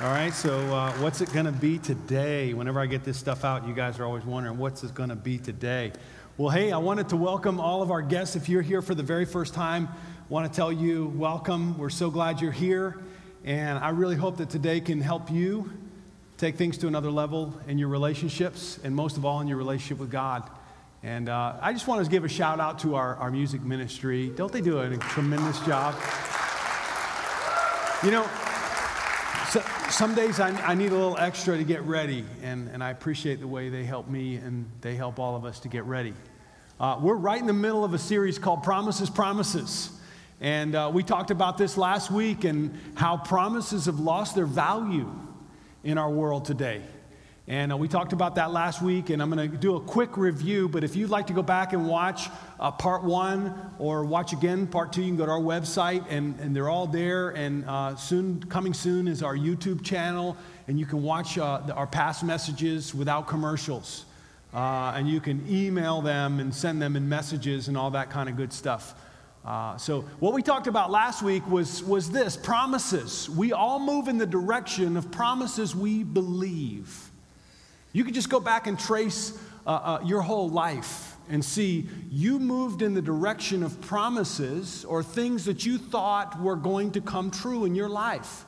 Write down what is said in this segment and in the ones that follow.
All right, so uh, what's it going to be today? Whenever I get this stuff out, you guys are always wondering, what's it going to be today? Well, hey, I wanted to welcome all of our guests. If you're here for the very first time, want to tell you welcome. We're so glad you're here. And I really hope that today can help you take things to another level in your relationships, and most of all, in your relationship with God. And uh, I just want to give a shout out to our, our music ministry. Don't they do a tremendous job? You know, some days I, I, need a little extra to get ready, and, and I appreciate the way they help me and they help all of us to get ready. Uh, we're right in the middle of a series called Promises, Promises. And uh, we talked about this last week and how promises have lost their value in our world today. And uh, we talked about that last week, and I'm going to do a quick review. But if you'd like to go back and watch uh, part one or watch again part two, you can go to our website, and, and they're all there. And uh, soon, coming soon, is our YouTube channel, and you can watch uh, the, our past messages without commercials. Uh, and you can email them and send them in messages and all that kind of good stuff. Uh, so, what we talked about last week was, was this promises. We all move in the direction of promises we believe. You could just go back and trace uh, uh, your whole life and see you moved in the direction of promises or things that you thought were going to come true in your life,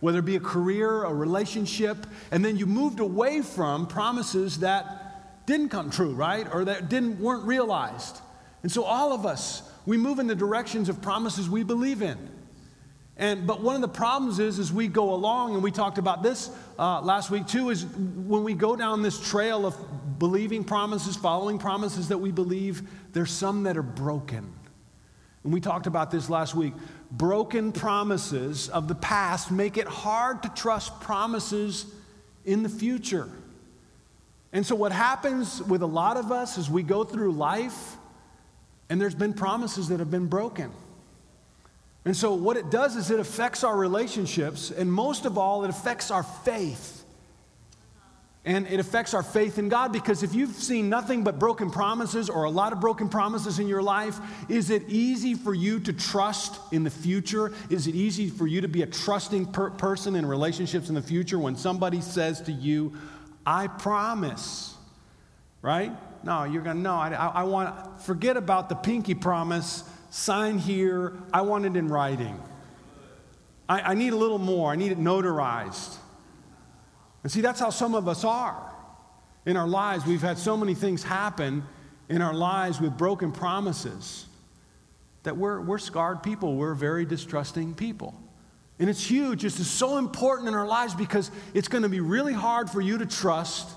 whether it be a career, a relationship, and then you moved away from promises that didn't come true, right? Or that didn't, weren't realized. And so all of us, we move in the directions of promises we believe in. And, but one of the problems is, as we go along, and we talked about this uh, last week too, is when we go down this trail of believing promises, following promises that we believe, there's some that are broken. And we talked about this last week. Broken promises of the past make it hard to trust promises in the future. And so, what happens with a lot of us is we go through life, and there's been promises that have been broken. And so, what it does is it affects our relationships, and most of all, it affects our faith. And it affects our faith in God because if you've seen nothing but broken promises or a lot of broken promises in your life, is it easy for you to trust in the future? Is it easy for you to be a trusting per- person in relationships in the future when somebody says to you, I promise? Right? No, you're going to, no, I, I want, forget about the pinky promise sign here. I want it in writing. I, I need a little more. I need it notarized. And see, that's how some of us are in our lives. We've had so many things happen in our lives with broken promises that we're, we're scarred people. We're very distrusting people. And it's huge. It's so important in our lives because it's going to be really hard for you to trust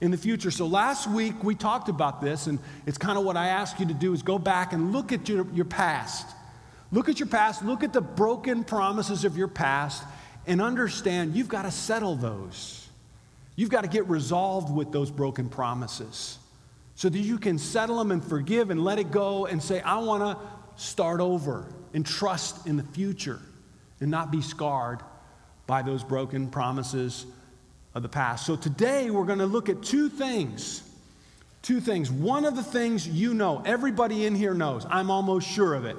in the future. So last week we talked about this, and it's kind of what I ask you to do is go back and look at your, your past. Look at your past, look at the broken promises of your past, and understand you've got to settle those. You've got to get resolved with those broken promises so that you can settle them and forgive and let it go and say, I want to start over and trust in the future and not be scarred by those broken promises of the past. So today we're going to look at two things. Two things. One of the things you know, everybody in here knows, I'm almost sure of it,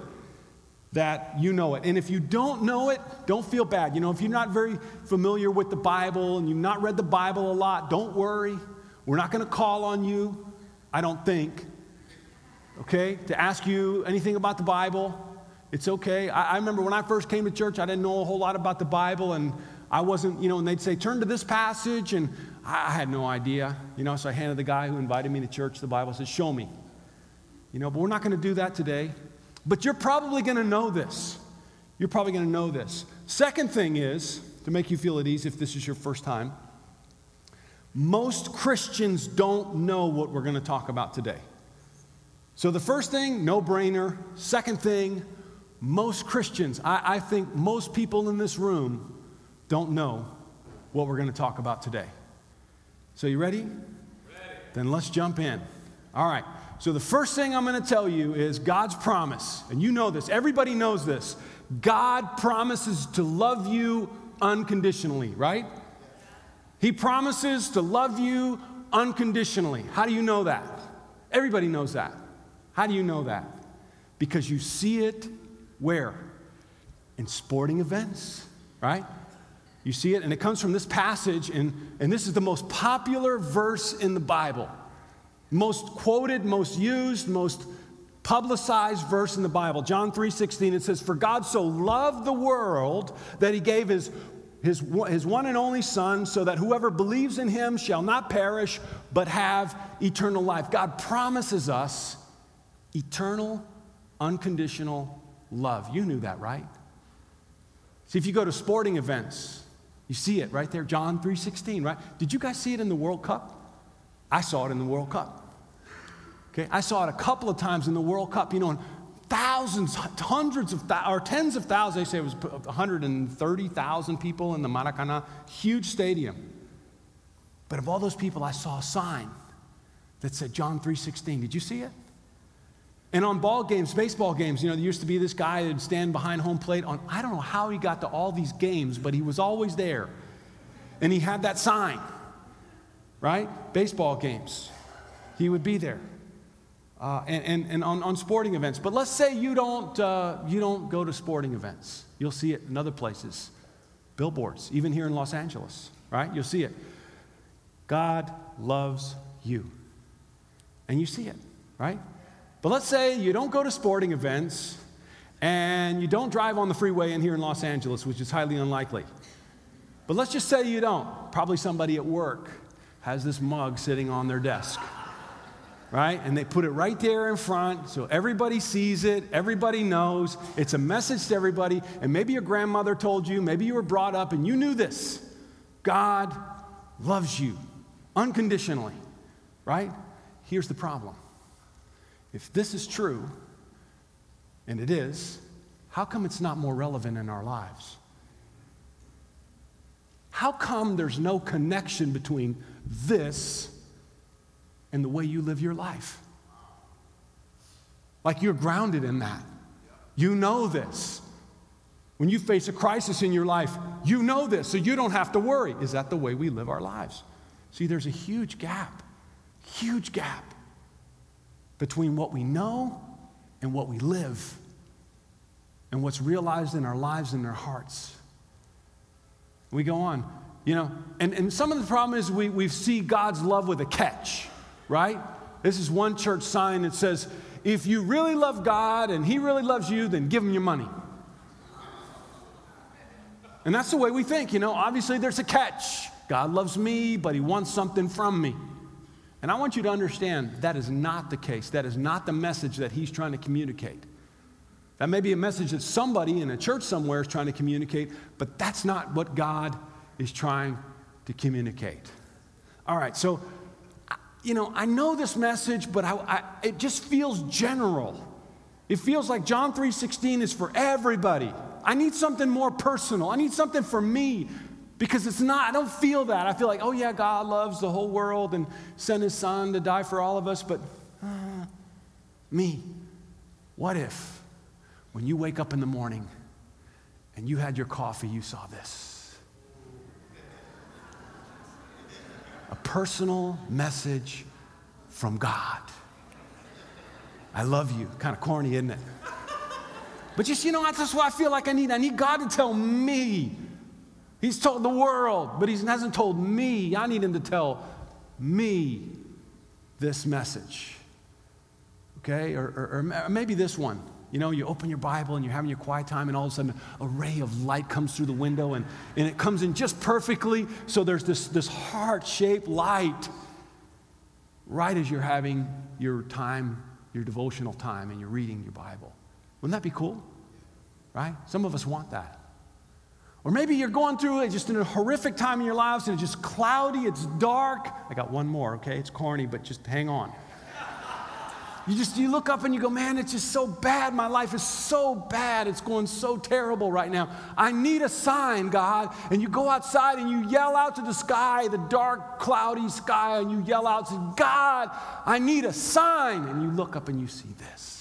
that you know it. And if you don't know it, don't feel bad. You know, if you're not very familiar with the Bible and you've not read the Bible a lot, don't worry. We're not going to call on you, I don't think, okay, to ask you anything about the Bible. It's okay. I, I remember when I first came to church, I didn't know a whole lot about the Bible, and I wasn't, you know, and they'd say, turn to this passage, and I had no idea, you know, so I handed the guy who invited me to church the Bible, said, show me. You know, but we're not going to do that today. But you're probably going to know this. You're probably going to know this. Second thing is, to make you feel at ease if this is your first time, most Christians don't know what we're going to talk about today. So the first thing, no brainer. Second thing, most Christians, I, I think most people in this room don't know what we're going to talk about today. So, you ready? ready? Then let's jump in. All right. So, the first thing I'm going to tell you is God's promise. And you know this, everybody knows this. God promises to love you unconditionally, right? He promises to love you unconditionally. How do you know that? Everybody knows that. How do you know that? Because you see it where? In sporting events, right? You see it, and it comes from this passage, and, and this is the most popular verse in the Bible. Most quoted, most used, most publicized verse in the Bible. John 3:16 it says for God so loved the world that he gave his his, his one and only son so that whoever believes in him shall not perish but have eternal life. God promises us eternal unconditional love. You knew that, right? See if you go to sporting events, you see it right there John 3:16, right? Did you guys see it in the World Cup? I saw it in the World Cup. Okay, I saw it a couple of times in the World Cup, you know, and thousands, hundreds of, or tens of thousands, they say it was 130,000 people in the Maracana, huge stadium. But of all those people, I saw a sign that said John 3.16. Did you see it? And on ball games, baseball games, you know, there used to be this guy that'd stand behind home plate on, I don't know how he got to all these games, but he was always there. And he had that sign, right? Baseball games. He would be there uh, and, and, and on, on sporting events. But let's say you don't, uh, you don't go to sporting events. You'll see it in other places, billboards, even here in Los Angeles, right? You'll see it. God loves you. And you see it, right? But let's say you don't go to sporting events and you don't drive on the freeway in here in Los Angeles, which is highly unlikely. But let's just say you don't. Probably somebody at work has this mug sitting on their desk right? And they put it right there in front so everybody sees it, everybody knows. It's a message to everybody. And maybe your grandmother told you, maybe you were brought up and you knew this. God loves you unconditionally, right? Here's the problem if this is true, and it is, how come it's not more relevant in our lives? How come there's no connection between this and the way you live your life. Like you're grounded in that. You know this. When you face a crisis in your life, you know this, so you don't have to worry. Is that the way we live our lives? See, there's a huge gap, huge gap between what we know and what we live and what's realized in our lives and our hearts. We go on, you know, and, and some of the problem is we, we see God's love with a catch right? This is one church sign that says, if you really love God and He really loves you, then give Him your money. And that's the way we think, you know. Obviously, there's a catch. God loves me, but He wants something from me. And I want you to understand that is not the case. That is not the message that He's trying to communicate. That may be a message that somebody in a church somewhere is trying to communicate, but that's not what God is trying to communicate. All right, so you know, I know this message, but I, I, it just feels general. It feels like John 3:16 is for everybody. I need something more personal. I need something for me because it's not, I don't feel that. I feel like, oh yeah, God loves the whole world and sent his son to die for all of us, but uh, me, what if when you wake up in the morning and you had your coffee, you saw this? a personal message from God. I love you. Kind of corny, isn't it? But just, you know, that's just what I feel like I need. I need God to tell me. He's told the world, but He hasn't told me. I need Him to tell me this message. Okay? Or, or, or maybe this one. You know, you open your Bible and you're having your quiet time, and all of a sudden a ray of light comes through the window and, and it comes in just perfectly. So there's this, this heart shaped light right as you're having your time, your devotional time, and you're reading your Bible. Wouldn't that be cool? Right? Some of us want that. Or maybe you're going through it just in a horrific time in your lives and it's just cloudy, it's dark. I got one more, okay? It's corny, but just hang on. You just you look up and you go, man, it's just so bad. My life is so bad. It's going so terrible right now. I need a sign, God. And you go outside and you yell out to the sky, the dark, cloudy sky, and you yell out, say, God, I need a sign. And you look up and you see this.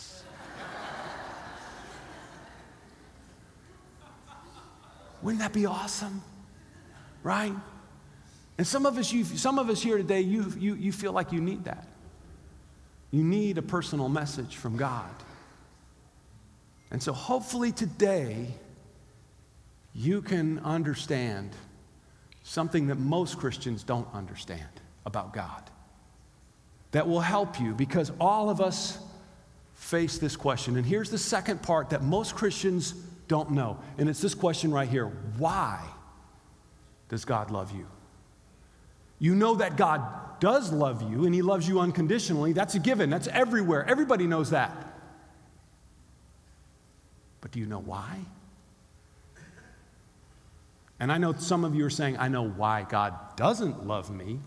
Wouldn't that be awesome? Right? And some of us, you, some of us here today, you, you, you feel like you need that. You need a personal message from God. And so, hopefully, today, you can understand something that most Christians don't understand about God that will help you because all of us face this question. And here's the second part that most Christians don't know. And it's this question right here Why does God love you? You know that God does love you and He loves you unconditionally. That's a given, that's everywhere. Everybody knows that. But do you know why? And I know some of you are saying, I know why God doesn't love me.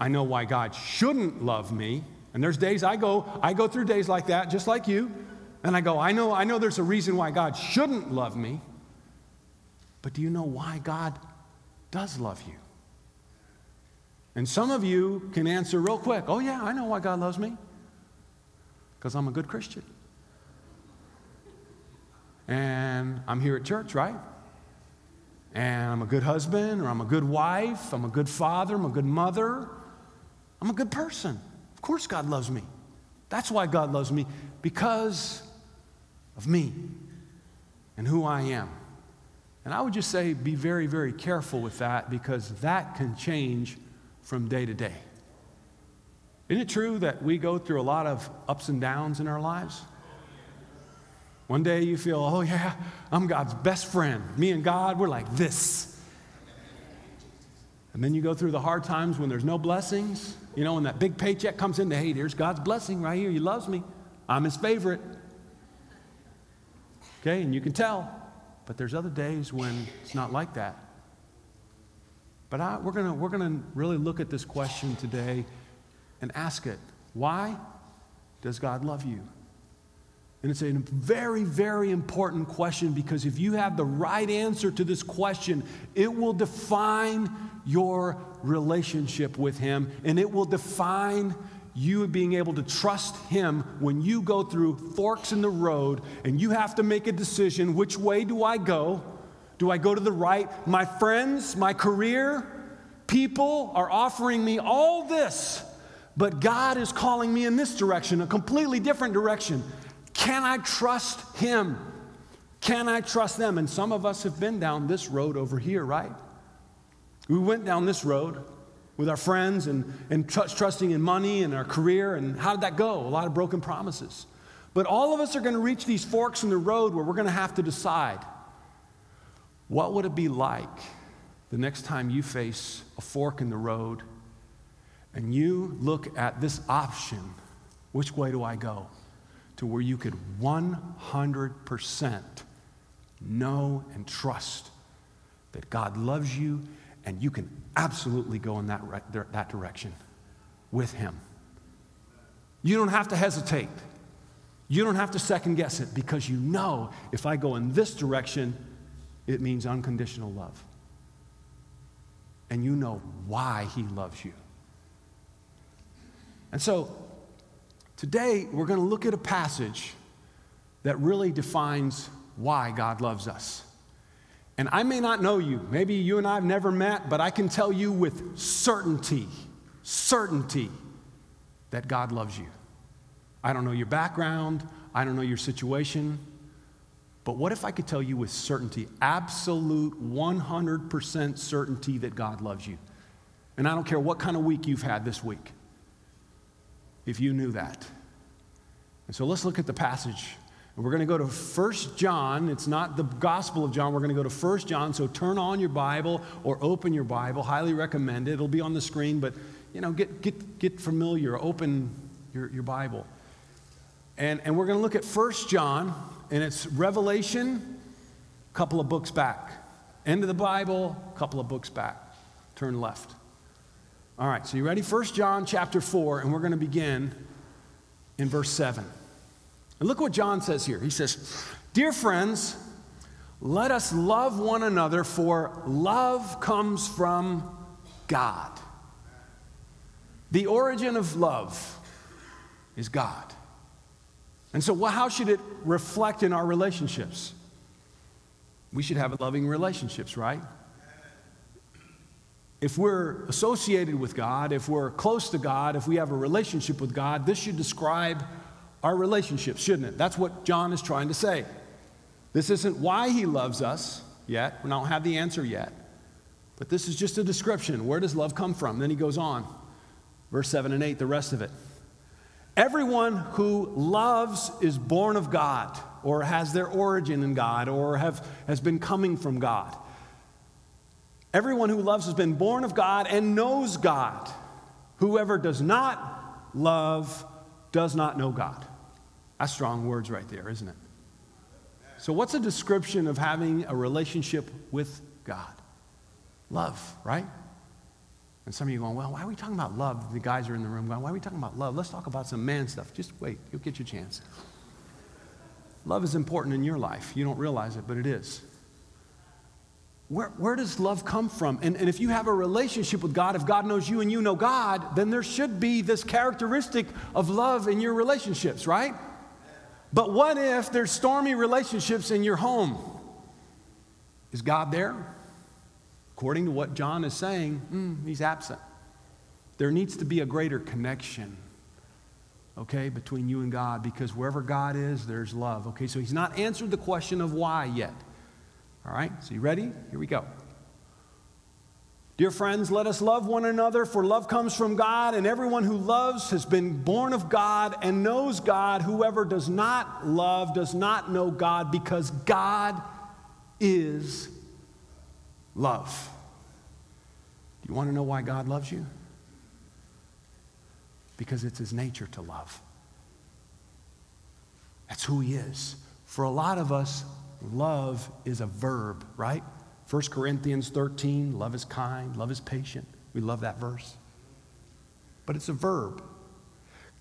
I know why God shouldn't love me. And there's days I go, I go through days like that, just like you. And I go, I know, I know there's a reason why God shouldn't love me. But do you know why God does love you? And some of you can answer real quick, oh, yeah, I know why God loves me. Because I'm a good Christian. And I'm here at church, right? And I'm a good husband, or I'm a good wife, I'm a good father, I'm a good mother, I'm a good person. Of course, God loves me. That's why God loves me, because of me and who I am. And I would just say be very, very careful with that because that can change from day to day. Isn't it true that we go through a lot of ups and downs in our lives? One day you feel, oh yeah, I'm God's best friend. Me and God, we're like this. And then you go through the hard times when there's no blessings. You know, when that big paycheck comes in, hey, here's God's blessing right here. He loves me. I'm his favorite. Okay, and you can tell. But there's other days when it's not like that. But I, we're going we're to really look at this question today and ask it why does God love you? And it's a very, very important question because if you have the right answer to this question, it will define your relationship with Him and it will define you being able to trust Him when you go through forks in the road and you have to make a decision which way do I go? Do I go to the right? My friends, my career, people are offering me all this, but God is calling me in this direction, a completely different direction. Can I trust Him? Can I trust them? And some of us have been down this road over here, right? We went down this road with our friends and, and tr- trusting in money and our career. And how did that go? A lot of broken promises. But all of us are going to reach these forks in the road where we're going to have to decide what would it be like the next time you face a fork in the road and you look at this option which way do I go? To where you could 100% know and trust that God loves you and you can absolutely go in that, re- that direction with Him. You don't have to hesitate. You don't have to second guess it because you know if I go in this direction, it means unconditional love. And you know why He loves you. And so today we're going to look at a passage that really defines why God loves us. And I may not know you. Maybe you and I have never met, but I can tell you with certainty, certainty, that God loves you. I don't know your background, I don't know your situation, but what if I could tell you with certainty, absolute 100% certainty that God loves you? And I don't care what kind of week you've had this week, if you knew that. And so let's look at the passage we're going to go to First John. It's not the Gospel of John. We're going to go to First John. So turn on your Bible or open your Bible. Highly recommend it. It'll be on the screen, but you know, get, get, get familiar. Open your, your Bible. And, and we're going to look at First John, and it's Revelation, a couple of books back. End of the Bible, a couple of books back. Turn left. All right, so you ready? First John chapter 4, and we're going to begin in verse 7. And look what John says here. He says, Dear friends, let us love one another, for love comes from God. The origin of love is God. And so, how should it reflect in our relationships? We should have loving relationships, right? If we're associated with God, if we're close to God, if we have a relationship with God, this should describe our relationships, shouldn't it? That's what John is trying to say. This isn't why he loves us yet. We don't have the answer yet. But this is just a description. Where does love come from? Then he goes on. Verse 7 and 8, the rest of it. Everyone who loves is born of God, or has their origin in God, or have, has been coming from God. Everyone who loves has been born of God and knows God. Whoever does not love does not know God. That's strong words right there, isn't it? So, what's a description of having a relationship with God? Love, right? And some of you going, well, why are we talking about love? The guys are in the room going, why are we talking about love? Let's talk about some man stuff. Just wait, you'll get your chance. Love is important in your life. You don't realize it, but it is. Where, where does love come from? And, and if you have a relationship with God, if God knows you and you know God, then there should be this characteristic of love in your relationships, right? But what if there's stormy relationships in your home? Is God there? According to what John is saying, mm, he's absent. There needs to be a greater connection, okay, between you and God because wherever God is, there's love, okay? So he's not answered the question of why yet. All right, so you ready? Here we go. Dear friends, let us love one another, for love comes from God, and everyone who loves has been born of God and knows God. Whoever does not love does not know God, because God is love. Do you want to know why God loves you? Because it's his nature to love. That's who he is. For a lot of us, love is a verb, right? 1 Corinthians 13, love is kind, love is patient. We love that verse. But it's a verb.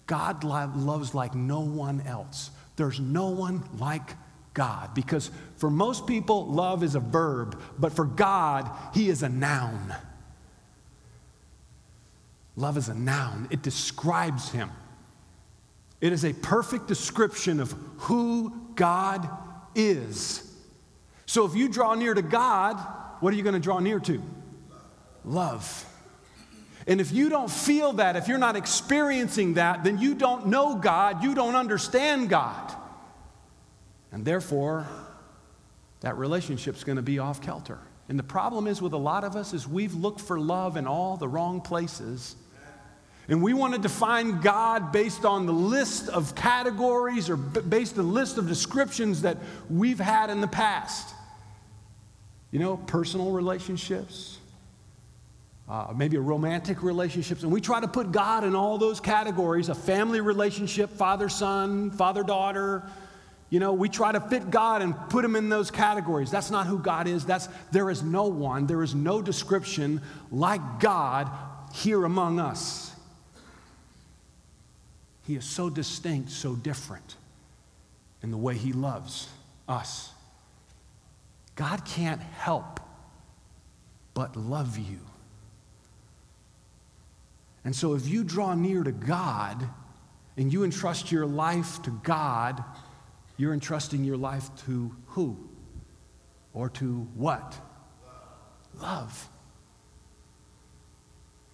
God loves like no one else. There's no one like God because for most people, love is a verb, but for God, He is a noun. Love is a noun, it describes Him. It is a perfect description of who God is. So if you draw near to God, what are you going to draw near to? Love. And if you don't feel that, if you're not experiencing that, then you don't know God, you don't understand God. And therefore, that relationship's going to be off kilter. And the problem is with a lot of us is we've looked for love in all the wrong places and we want to define God based on the list of categories or based on the list of descriptions that we've had in the past. You know, personal relationships, uh, maybe romantic relationships, and we try to put God in all those categories a family relationship, father son, father daughter. You know, we try to fit God and put him in those categories. That's not who God is. That's there is no one, there is no description like God here among us. He is so distinct, so different in the way He loves us. God can't help but love you. And so, if you draw near to God and you entrust your life to God, you're entrusting your life to who? Or to what? Love.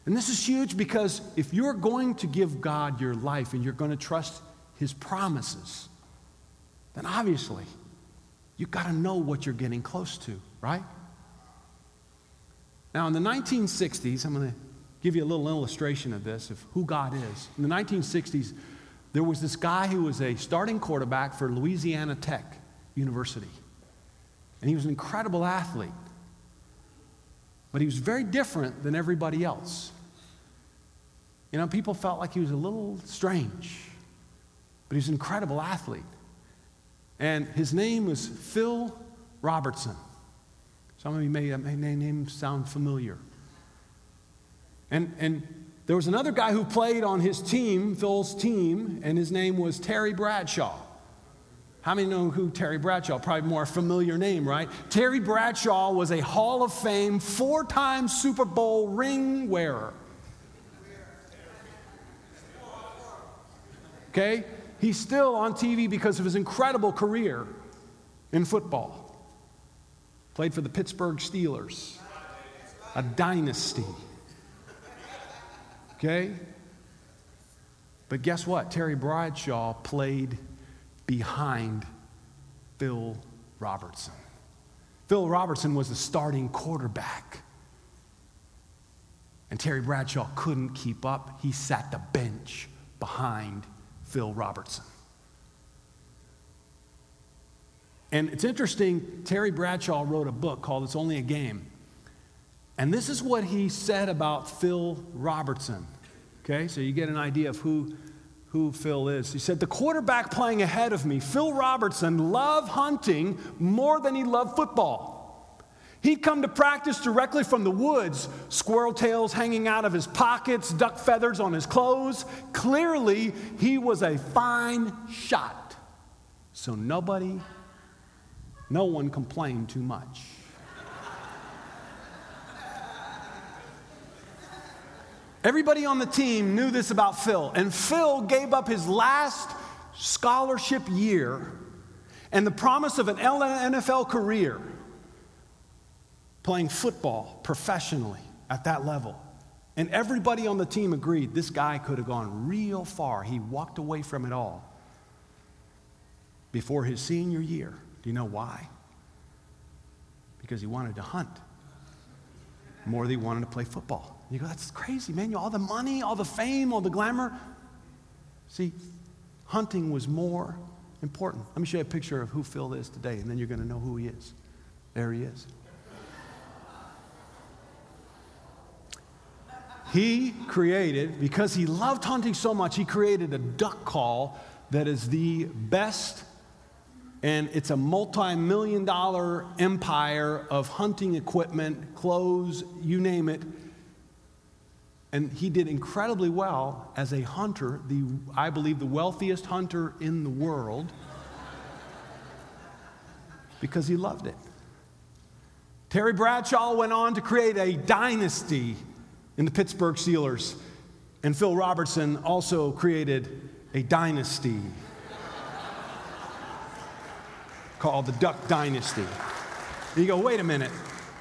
And this is huge because if you're going to give God your life and you're going to trust His promises, then obviously you've got to know what you're getting close to, right? Now, in the 1960s, I'm going to give you a little illustration of this, of who God is. In the 1960s, there was this guy who was a starting quarterback for Louisiana Tech University. And he was an incredible athlete. But he was very different than everybody else. You know, people felt like he was a little strange, but he's an incredible athlete. And his name was Phil Robertson. Some of you may, may name sound familiar. And, and there was another guy who played on his team, Phil's team, and his name was Terry Bradshaw. How many know who Terry Bradshaw? Probably more familiar name, right? Terry Bradshaw was a Hall of Fame, four time Super Bowl ring wearer. Okay? He's still on TV because of his incredible career in football. Played for the Pittsburgh Steelers, a dynasty. Okay? But guess what? Terry Bradshaw played behind Phil Robertson. Phil Robertson was the starting quarterback And Terry Bradshaw couldn't keep up. He sat the bench behind Phil Robertson. And it's interesting, Terry Bradshaw wrote a book called It's Only a Game. And this is what he said about Phil Robertson. Okay, so you get an idea of who, who Phil is. He said, The quarterback playing ahead of me, Phil Robertson, loved hunting more than he loved football. He'd come to practice directly from the woods, squirrel tails hanging out of his pockets, duck feathers on his clothes. Clearly, he was a fine shot. So nobody, no one complained too much. Everybody on the team knew this about Phil, and Phil gave up his last scholarship year and the promise of an NFL career playing football professionally at that level. And everybody on the team agreed this guy could have gone real far. He walked away from it all before his senior year. Do you know why? Because he wanted to hunt more than he wanted to play football. You go, that's crazy, man. You all the money, all the fame, all the glamour. See, hunting was more important. Let me show you a picture of who Phil is today, and then you're going to know who he is. There he is. He created, because he loved hunting so much, he created a duck call that is the best, and it's a multi million dollar empire of hunting equipment, clothes, you name it and he did incredibly well as a hunter, the, I believe the wealthiest hunter in the world, because he loved it. Terry Bradshaw went on to create a dynasty in the Pittsburgh Steelers, and Phil Robertson also created a dynasty called the Duck Dynasty. You go, wait a minute.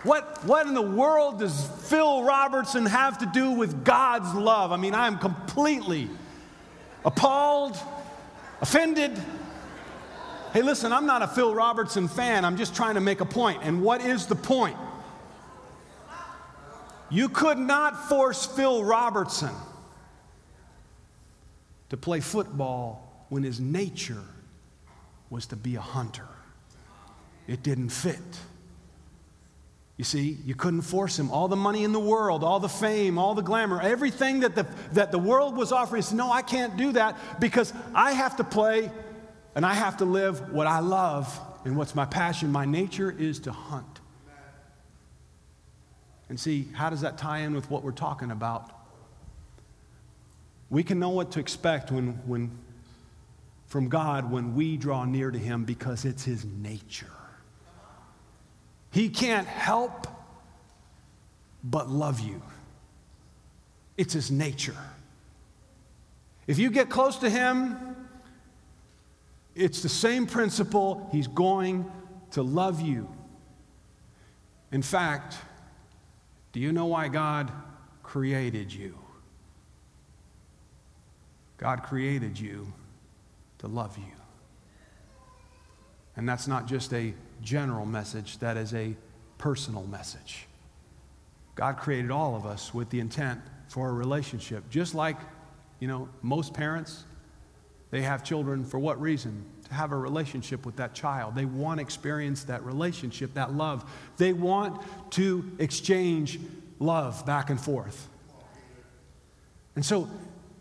What, what in the world does Phil Robertson have to do with God's love? I mean, I'm completely appalled, offended. Hey, listen, I'm not a Phil Robertson fan. I'm just trying to make a point. And what is the point? You could not force Phil Robertson to play football when his nature was to be a hunter. It didn't fit. You see, you couldn't force him. All the money in the world, all the fame, all the glamour, everything that the, that the world was offering, he said, No, I can't do that because I have to play and I have to live what I love and what's my passion. My nature is to hunt. And see, how does that tie in with what we're talking about? We can know what to expect when, when, from God when we draw near to Him because it's His nature. He can't help but love you. It's his nature. If you get close to him, it's the same principle. He's going to love you. In fact, do you know why God created you? God created you to love you. And that's not just a general message, that is a personal message. God created all of us with the intent for a relationship. Just like, you know, most parents, they have children for what reason? To have a relationship with that child. They want to experience that relationship, that love. They want to exchange love back and forth. And so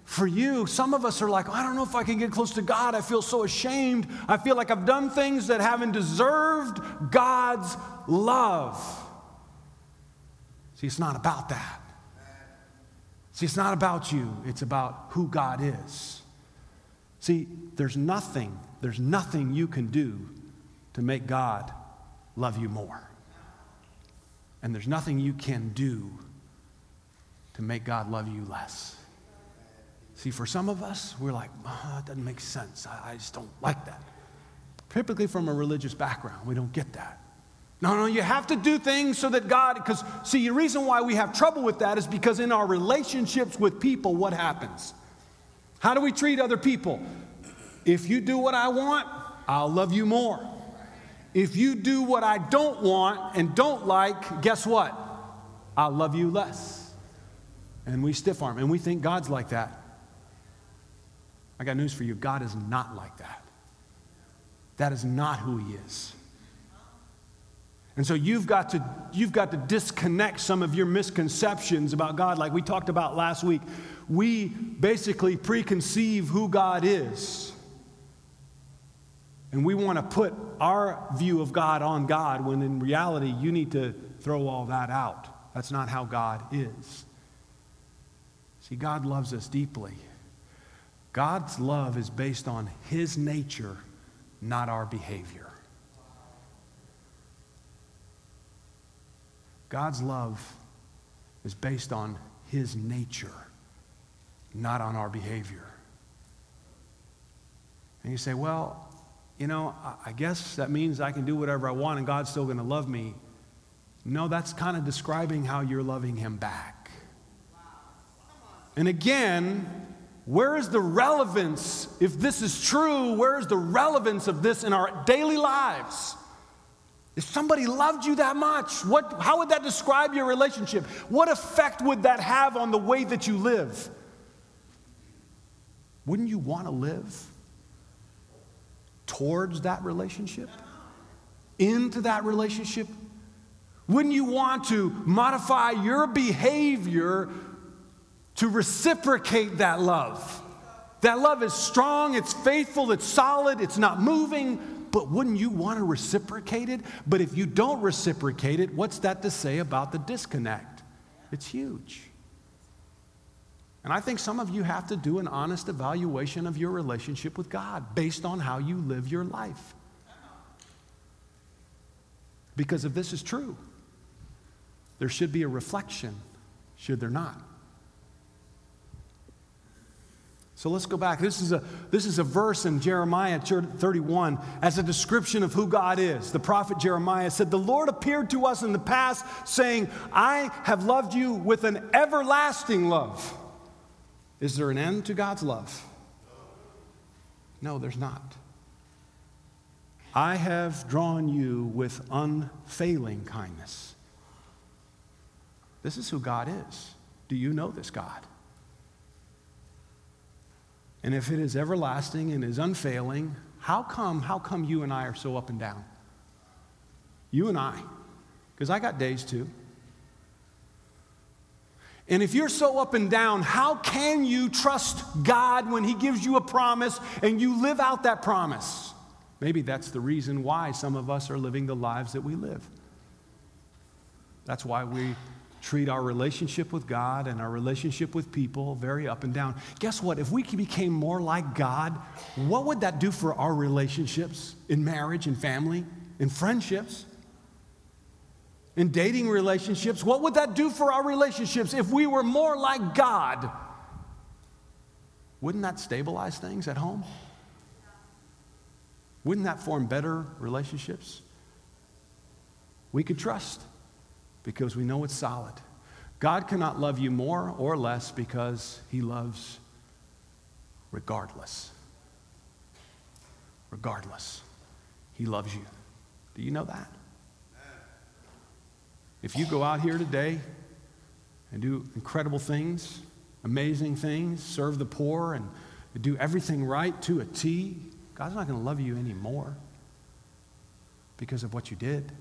for you, some of us are like, I don't know if I can get close to God. I feel so ashamed. I feel like I've done things that haven't deserved God's love. See, it's not about that. See, it's not about you, it's about who God is. See, there's nothing, there's nothing you can do to make God love you more. And there's nothing you can do to make God love you less. See, for some of us, we're like, oh, that doesn't make sense. I, I just don't like that. Typically from a religious background, we don't get that. No, no, you have to do things so that God, because see, the reason why we have trouble with that is because in our relationships with people, what happens? How do we treat other people? If you do what I want, I'll love you more. If you do what I don't want and don't like, guess what? I'll love you less. and we stiff arm and we think God's like that. I got news for you God is not like that. That is not who He is. And so you've got to you've got to disconnect some of your misconceptions about God like we talked about last week. We basically preconceive who God is. And we want to put our view of God on God when in reality you need to throw all that out. That's not how God is. See, God loves us deeply. God's love is based on His nature, not our behavior. God's love is based on His nature, not on our behavior. And you say, well, you know, I guess that means I can do whatever I want and God's still going to love me. No, that's kind of describing how you're loving Him back. And again, where is the relevance? If this is true, where is the relevance of this in our daily lives? If somebody loved you that much, what, how would that describe your relationship? What effect would that have on the way that you live? Wouldn't you want to live towards that relationship? Into that relationship? Wouldn't you want to modify your behavior to reciprocate that love. That love is strong, it's faithful, it's solid, it's not moving, but wouldn't you want to reciprocate it? But if you don't reciprocate it, what's that to say about the disconnect? It's huge. And I think some of you have to do an honest evaluation of your relationship with God based on how you live your life. Because if this is true, there should be a reflection, should there not? So let's go back. This is, a, this is a verse in Jeremiah 31 as a description of who God is. The prophet Jeremiah said, The Lord appeared to us in the past, saying, I have loved you with an everlasting love. Is there an end to God's love? No, there's not. I have drawn you with unfailing kindness. This is who God is. Do you know this God? And if it is everlasting and is unfailing, how come, how come you and I are so up and down? You and I. Because I got days too. And if you're so up and down, how can you trust God when He gives you a promise and you live out that promise? Maybe that's the reason why some of us are living the lives that we live. That's why we treat our relationship with God and our relationship with people very up and down. Guess what? If we became more like God, what would that do for our relationships in marriage and family, in friendships, in dating relationships? What would that do for our relationships if we were more like God? Wouldn't that stabilize things at home? Wouldn't that form better relationships? We could trust because we know it's solid. God cannot love you more or less because he loves regardless. Regardless. He loves you. Do you know that? If you go out here today and do incredible things, amazing things, serve the poor, and do everything right to a T, God's not going to love you anymore because of what you did.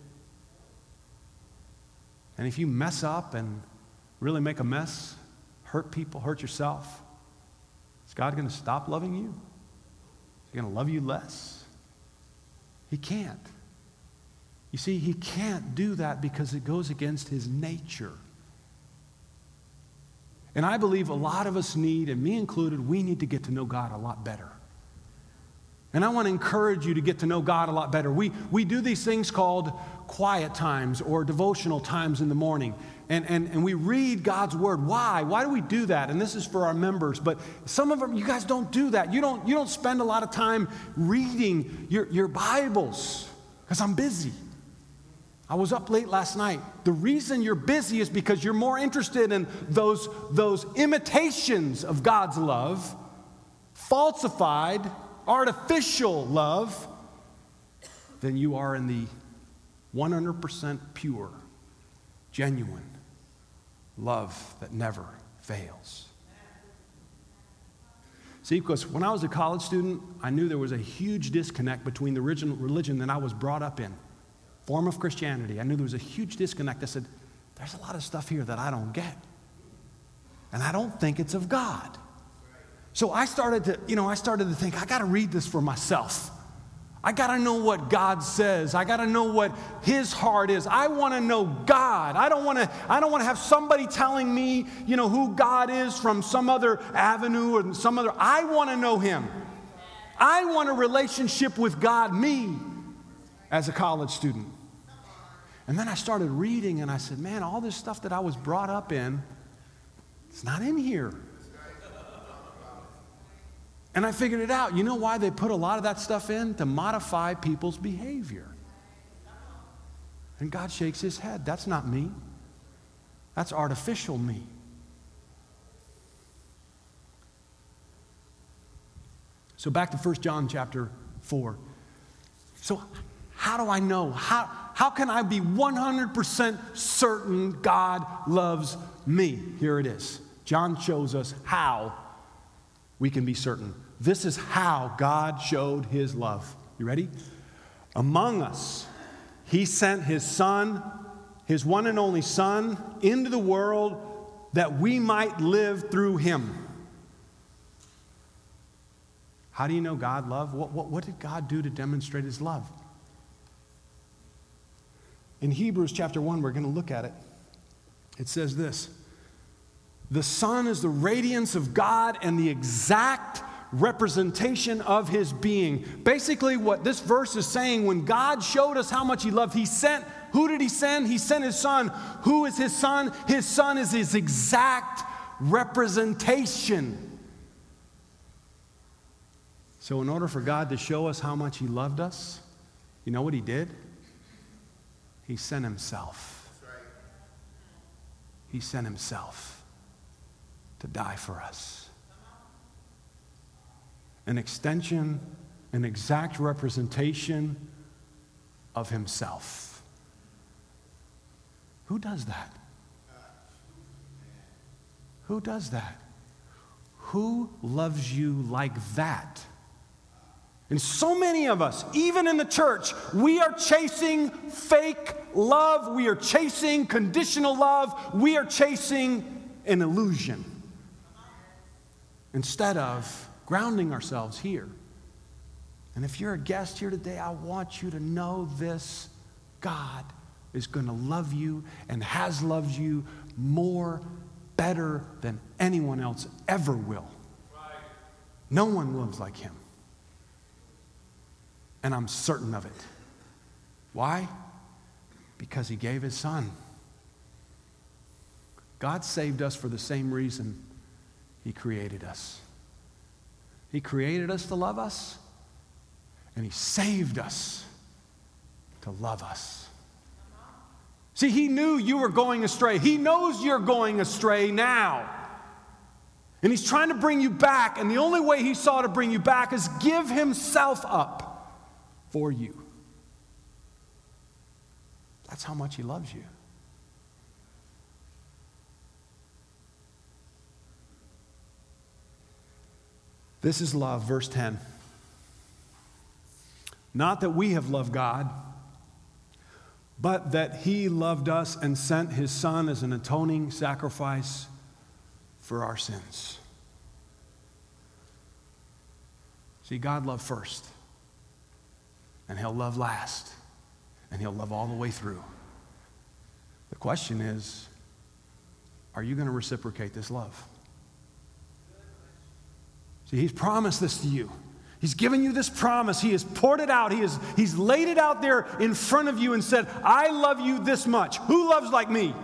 And if you mess up and really make a mess, hurt people, hurt yourself, is God going to stop loving you? Is he going to love you less? He can't. You see, he can't do that because it goes against his nature. And I believe a lot of us need, and me included, we need to get to know God a lot better. And I want to encourage you to get to know God a lot better. We, we do these things called quiet times or devotional times in the morning. And, and, and we read God's word. Why? Why do we do that? And this is for our members. But some of them, you guys don't do that. You don't, you don't spend a lot of time reading your, your Bibles because I'm busy. I was up late last night. The reason you're busy is because you're more interested in those, those imitations of God's love, falsified artificial love than you are in the 100% pure, genuine love that never fails. See, because when I was a college student, I knew there was a huge disconnect between the original religion that I was brought up in, form of Christianity. I knew there was a huge disconnect. I said, there's a lot of stuff here that I don't get. And I don't think it's of God. So I started to, you know, I started to think, I got to read this for myself. I got to know what God says. I got to know what his heart is. I want to know God. I don't want to I don't want to have somebody telling me, you know, who God is from some other avenue or some other I want to know him. I want a relationship with God me as a college student. And then I started reading and I said, "Man, all this stuff that I was brought up in it's not in here." And I figured it out. You know why they put a lot of that stuff in? To modify people's behavior. And God shakes his head. That's not me. That's artificial me. So back to 1 John chapter 4. So how do I know? How, how can I be 100% certain God loves me? Here it is. John shows us how we can be certain. This is how God showed his love. You ready? Among us, he sent his son, his one and only son, into the world that we might live through him. How do you know God loved? What, what, what did God do to demonstrate his love? In Hebrews chapter 1, we're going to look at it. It says this the Son is the radiance of God and the exact representation of his being. Basically, what this verse is saying when God showed us how much he loved, he sent, who did he send? He sent his son. Who is his son? His son is his exact representation. So, in order for God to show us how much he loved us, you know what he did? He sent himself. He sent himself to die for us. An extension, an exact representation of himself. Who does that? Who does that? Who loves you like that? And so many of us, even in the church, we are chasing fake love. We are chasing conditional love. We are chasing an illusion instead of grounding ourselves here. And if you're a guest here today, I want you to know this God is going to love you and has loved you more, better than anyone else ever will. No one loves like him. And I'm certain of it. Why? Because he gave his son. God saved us for the same reason he created us. He created us to love us, and He saved us to love us. See, He knew you were going astray. He knows you're going astray now. And He's trying to bring you back, and the only way He saw to bring you back is give Himself up for you. That's how much He loves you. This is love, verse 10. Not that we have loved God, but that He loved us and sent His Son as an atoning sacrifice for our sins. See, God loved first, and He'll love last, and He'll love all the way through. The question is are you going to reciprocate this love? See, he's promised this to you. He's given you this promise. He has poured it out. He has, he's laid it out there in front of you and said, I love you this much. Who loves like me?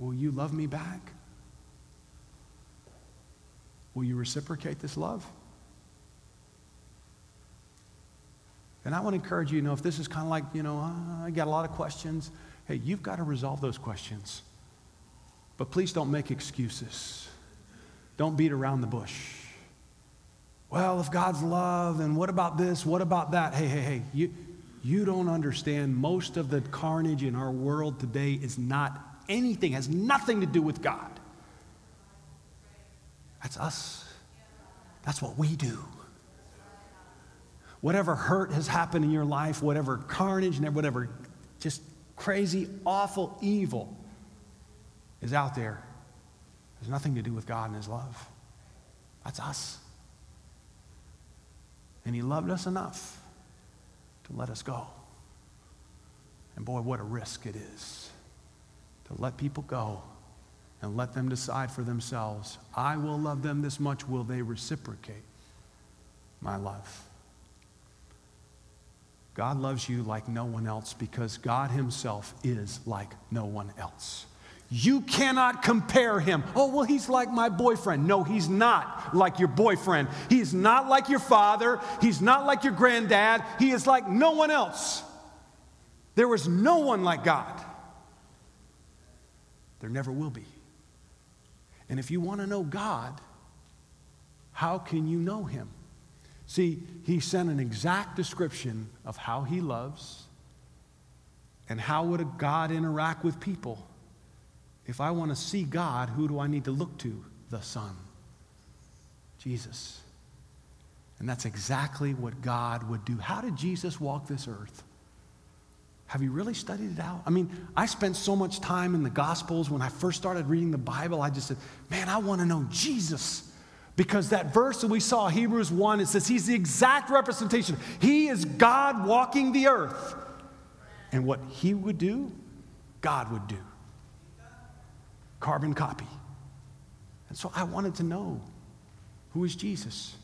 Will you love me back? Will you reciprocate this love? And I want to encourage you, you know, if this is kind of like, you know, uh, I got a lot of questions, hey, you've got to resolve those questions. But please don't make excuses. Don't beat around the bush. Well, if God's love, and what about this? What about that? Hey, hey, hey, you, You don't understand most of the carnage in our world today is not anything, has nothing to do with God. That's us. That's what we do. Whatever hurt has happened in your life, whatever carnage and whatever just crazy, awful evil is out there, has nothing to do with God and His love. That's us. And He loved us enough to let us go. And boy, what a risk it is to let people go and let them decide for themselves I will love them this much, will they reciprocate my love? God loves you like no one else because God Himself is like no one else. You cannot compare him. Oh, well, he's like my boyfriend. No, he's not like your boyfriend. He's not like your father. He's not like your granddad. He is like no one else. There was no one like God. There never will be. And if you want to know God, how can you know him? See, he sent an exact description of how he loves and how would a God interact with people. If I want to see God, who do I need to look to? The Son, Jesus. And that's exactly what God would do. How did Jesus walk this earth? Have you really studied it out? I mean, I spent so much time in the Gospels when I first started reading the Bible. I just said, man, I want to know Jesus. Because that verse that we saw, Hebrews 1, it says he's the exact representation. He is God walking the earth. And what he would do, God would do. Carbon copy. And so I wanted to know who is Jesus.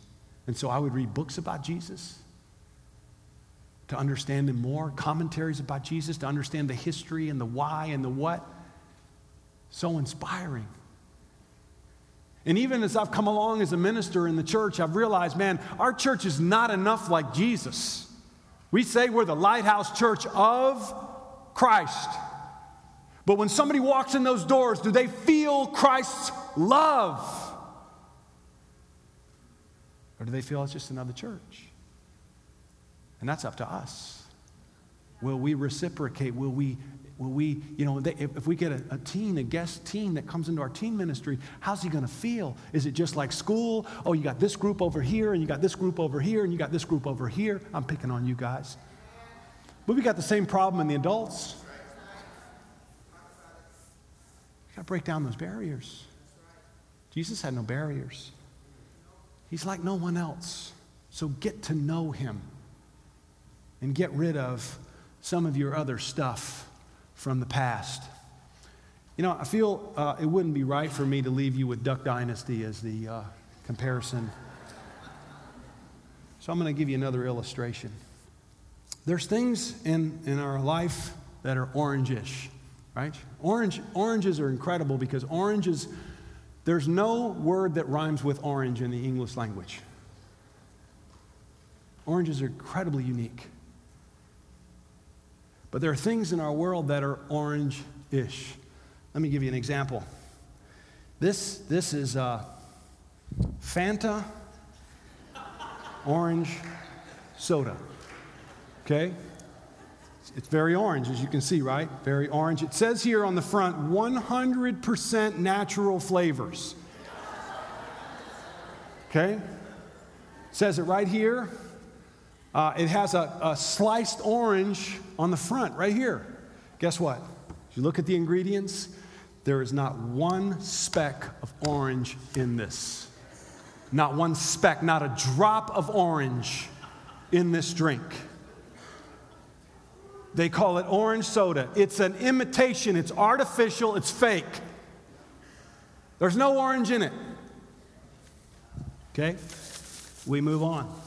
And so I would read books about Jesus to understand him more, commentaries about Jesus, to understand the history and the why and the what. So inspiring. And even as I've come along as a minister in the church, I've realized, man, our church is not enough like Jesus. We say we're the lighthouse church of Christ. But when somebody walks in those doors, do they feel Christ's love? Or do they feel it's just another church? And that's up to us. Will we reciprocate? Will we Will we, you know, if, if we get a, a teen, a guest teen that comes into our teen ministry, how's he going to feel? Is it just like school? Oh, you got this group over here, and you got this group over here, and you got this group over here. I'm picking on you guys. But we got the same problem in the adults. You got to break down those barriers. Jesus had no barriers. He's like no one else. So get to know him and get rid of some of your other stuff from the past. You know, I feel uh, it wouldn't be right for me to leave you with Duck Dynasty as the uh, comparison. So I'm going to give you another illustration. There's things in, in our life that are orangish, right? Orange, oranges are incredible because oranges, there's no word that rhymes with orange in the English language. Oranges are incredibly unique. But there are things in our world that are orange ish. Let me give you an example. This, this is uh, Fanta orange soda. Okay? It's very orange, as you can see, right? Very orange. It says here on the front 100% natural flavors. Okay? It says it right here. Uh, it has a, a sliced orange on the front, right here. Guess what? If you look at the ingredients, there is not one speck of orange in this. Not one speck, not a drop of orange in this drink. They call it orange soda. It's an imitation, it's artificial, it's fake. There's no orange in it. Okay? We move on.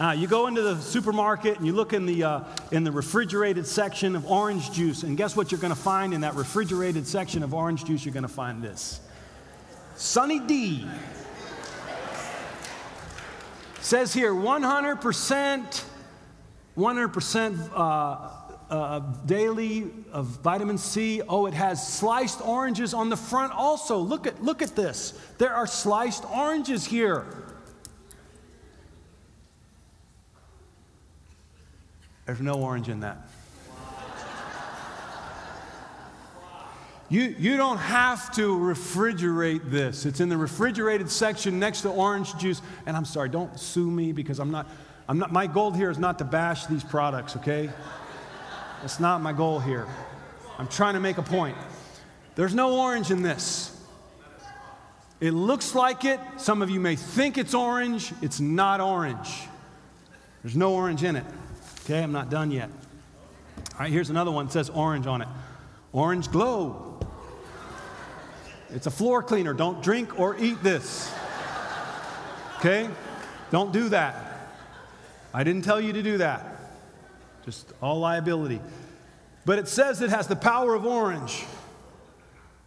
Uh, you go into the supermarket and you look in the, uh, in the refrigerated section of orange juice, and guess what you're going to find in that refrigerated section of orange juice? You're going to find this Sunny D. Says here 100%, 100% uh, uh, daily of vitamin C. Oh, it has sliced oranges on the front also. Look at, look at this. There are sliced oranges here. There's no orange in that. You, you don't have to refrigerate this. It's in the refrigerated section next to orange juice. And I'm sorry, don't sue me because I'm not, I'm not, my goal here is not to bash these products, okay? That's not my goal here. I'm trying to make a point. There's no orange in this. It looks like it. Some of you may think it's orange. It's not orange. There's no orange in it. Okay, I'm not done yet. All right, here's another one. It says orange on it. Orange Glo. It's a floor cleaner. Don't drink or eat this. Okay? Don't do that. I didn't tell you to do that. Just all liability. But it says it has the power of orange.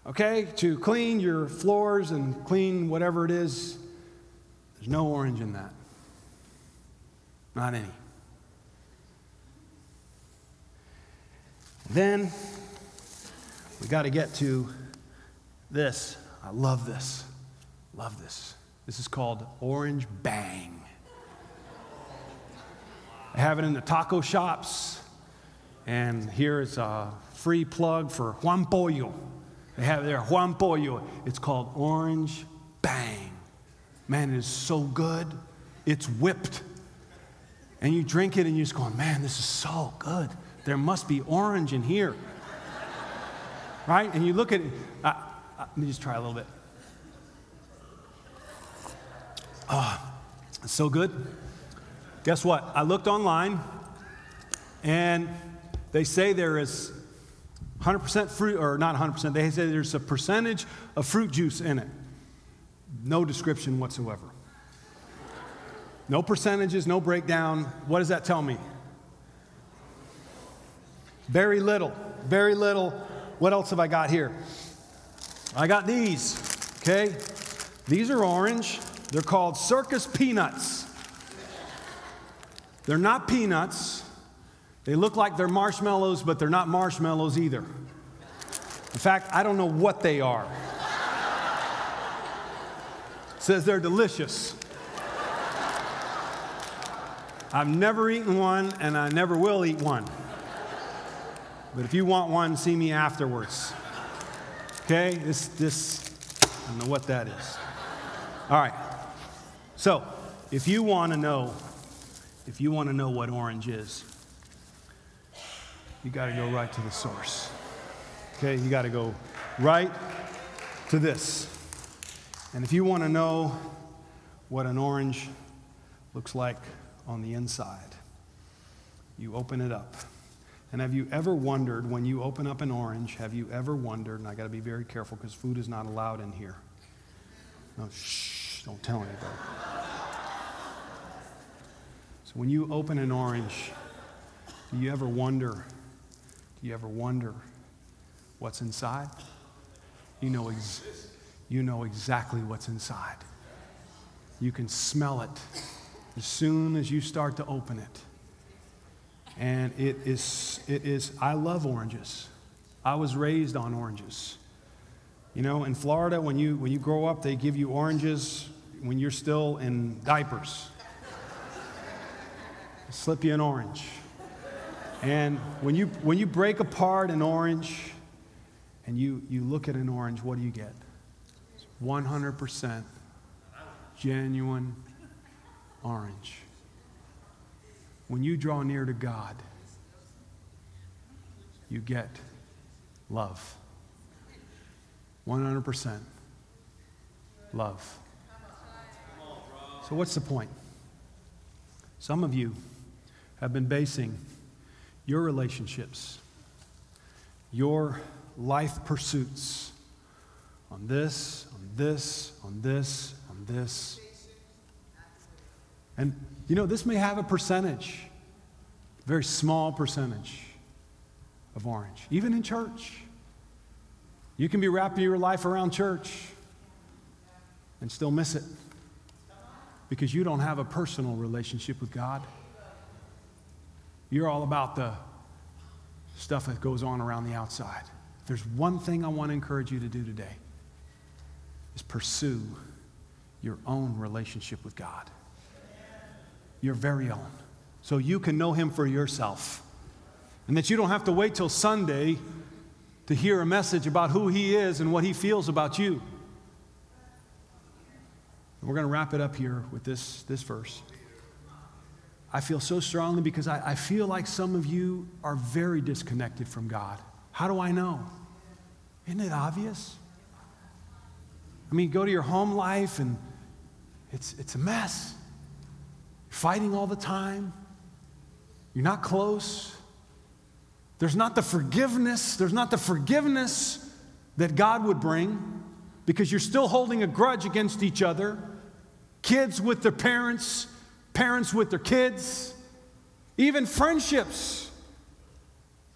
Okay? To clean your floors and clean whatever it is. There's no orange in that. Not any. Then we got to get to this. I love this. Love this. This is called Orange Bang. I have it in the taco shops. And here is a free plug for Juan Pollo. They have their Juan Pollo. It's called Orange Bang. Man, it is so good. It's whipped. And you drink it and you're just going, man, this is so good. There must be orange in here. right? And you look at it. Uh, uh, let me just try a little bit. Oh, it's so good. Guess what? I looked online and they say there is 100% fruit, or not 100%, they say there's a percentage of fruit juice in it. No description whatsoever. No percentages, no breakdown. What does that tell me? Very little, very little. What else have I got here? I got these, okay? These are orange. They're called circus peanuts. They're not peanuts. They look like they're marshmallows, but they're not marshmallows either. In fact, I don't know what they are. says they're delicious. I've never eaten one and I never will eat one. But if you want one, see me afterwards. Okay? This, this, I don't know what that is. All right. So, if you want to know, if you want to know what orange is, you got to go right to the source. Okay? You got to go right to this. And if you want to know what an orange looks like on the inside, you open it up. And have you ever wondered, when you open up an orange, have you ever wondered, and I got to be very careful because food is not allowed in here. No, shh, don't tell anybody. So when you open an orange, do you ever wonder, do you ever wonder what's inside? You know, ex- you know exactly what's inside. You can smell it as soon as you start to open it. And it is, it is, I love oranges. I was raised on oranges. You know, in Florida, when you, when you grow up, they give you oranges when you're still in diapers. Slip you an orange. And when you, when you break apart an orange and you, you look at an orange, what do you get? 100% genuine orange when you draw near to God, you get love. 100% love. So, what's the point? Some of you have been basing your relationships, your life pursuits on this, on this, on this, on this. And you know, this may have a percentage, very small percentage of orange, even in church. You can be wrapping your life around church and still miss it because you don't have a personal relationship with God. You're all about the stuff that goes on around the outside. There's one thing I want to encourage you to do today is pursue your own relationship with God your very own. so you can know him for yourself. And that you don't have to wait till Sunday to hear a message about who he is and what he feels about you. And we're going to wrap it up here with this, this verse. I feel so strongly because I, I feel like some of you are very disconnected from God. How do I know? Isn't it obvious? I mean, go to your home life and it's, it's a mess. Fighting all the time. You're not close. There's not the forgiveness. There's not the forgiveness that God would bring because you're still holding a grudge against each other. Kids with their parents, parents with their kids, even friendships.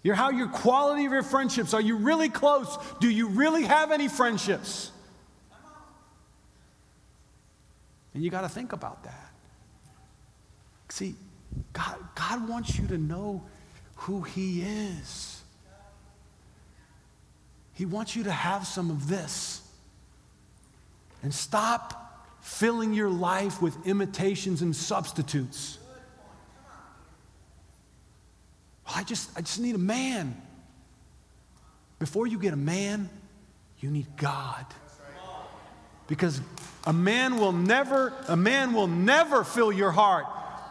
Your, how your quality of your friendships. Are you really close? Do you really have any friendships? And you got to think about that. See, God, God wants you to know who He is. He wants you to have some of this. And stop filling your life with imitations and substitutes. I just, I just need a man. Before you get a man, you need God. Because a man will never, a man will never fill your heart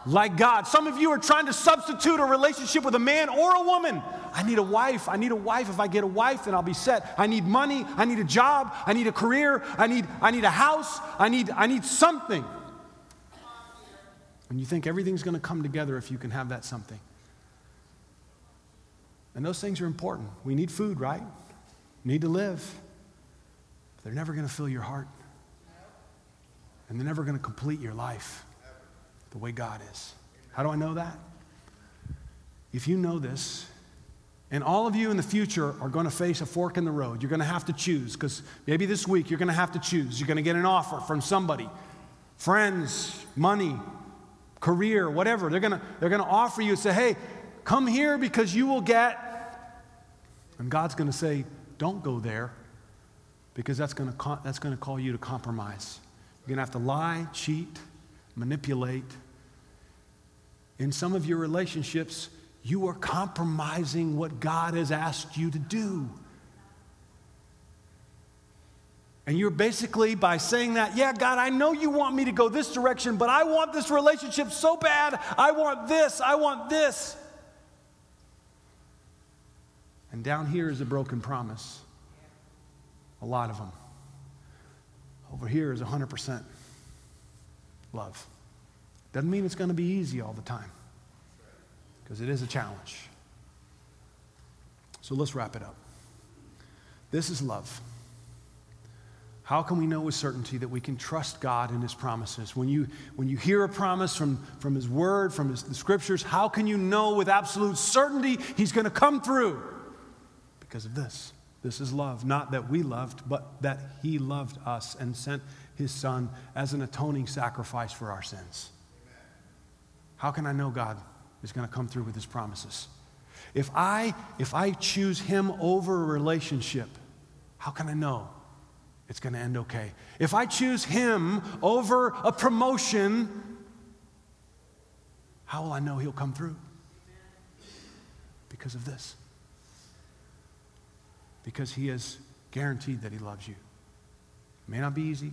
like God. Some of you are trying to substitute a relationship with a man or a woman. I need a wife. I need a wife. If I get a wife, then I'll be set. I need money. I need a job. I need a career. I need, I need a house. I need, I need something. And you think everything's going to come together if you can have that something. And those things are important. We need food, right? We need to live. They're never going to fill your heart and they're never going to complete your life the way God is. How do I know that? If you know this, and all of you in the future are going to face a fork in the road. You're going to have to choose because maybe this week you're going to have to choose. You're going to get an offer from somebody friends, money, career, whatever. They're going to, they're going to offer you and say, hey, come here because you will get. And God's going to say, don't go there because that's going to, that's going to call you to compromise. You're going to have to lie, cheat, manipulate. In some of your relationships, you are compromising what God has asked you to do. And you're basically, by saying that, yeah, God, I know you want me to go this direction, but I want this relationship so bad. I want this. I want this. And down here is a broken promise. A lot of them. Over here is 100% love. Doesn't mean it's going to be easy all the time, because it is a challenge. So let's wrap it up. This is love. How can we know with certainty that we can trust God in His promises? When you, when you hear a promise from, from His Word, from his, the Scriptures, how can you know with absolute certainty He's going to come through? Because of this. This is love. Not that we loved, but that He loved us and sent His Son as an atoning sacrifice for our sins. How can I know God is going to come through with His promises? If I, if I choose Him over a relationship, how can I know it's going to end okay? If I choose Him over a promotion, how will I know He'll come through? Because of this because He has guaranteed that He loves you. It may not be easy,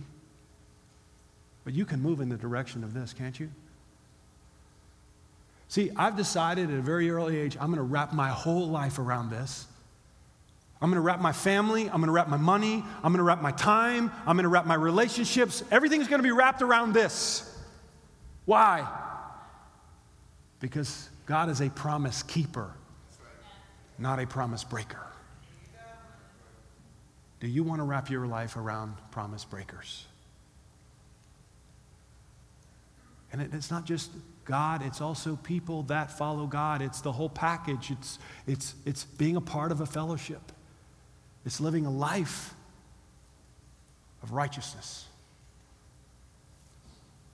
but you can move in the direction of this, can't you? See, I've decided at a very early age, I'm going to wrap my whole life around this. I'm going to wrap my family, I'm going to wrap my money, I'm going to wrap my time, I'm going to wrap my relationships. Everything's going to be wrapped around this. Why? Because God is a promise keeper, not a promise breaker. Do you want to wrap your life around promise breakers? And it, it's not just God, it's also people that follow God. It's the whole package. It's, it's, it's being a part of a fellowship, it's living a life of righteousness.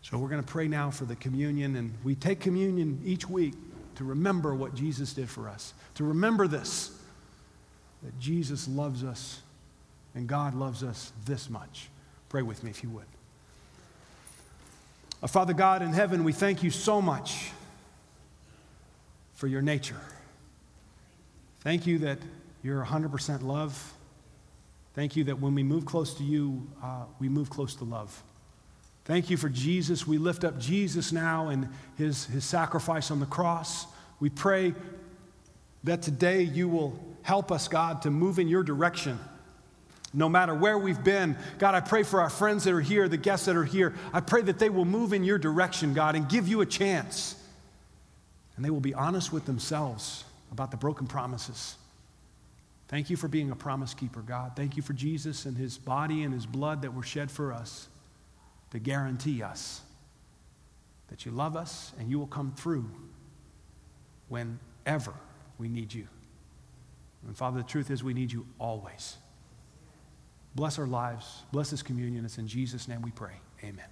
So we're going to pray now for the communion, and we take communion each week to remember what Jesus did for us, to remember this that Jesus loves us and God loves us this much. Pray with me if you would. Our Father God in heaven, we thank you so much for your nature. Thank you that you're 100% love. Thank you that when we move close to you, uh, we move close to love. Thank you for Jesus. We lift up Jesus now and his, his sacrifice on the cross. We pray that today you will help us, God, to move in your direction. No matter where we've been, God, I pray for our friends that are here, the guests that are here. I pray that they will move in your direction, God, and give you a chance. And they will be honest with themselves about the broken promises. Thank you for being a promise keeper, God. Thank you for Jesus and his body and his blood that were shed for us to guarantee us that you love us and you will come through whenever we need you. And Father, the truth is we need you always. Bless our lives. Bless this communion. It's in Jesus' name we pray. Amen.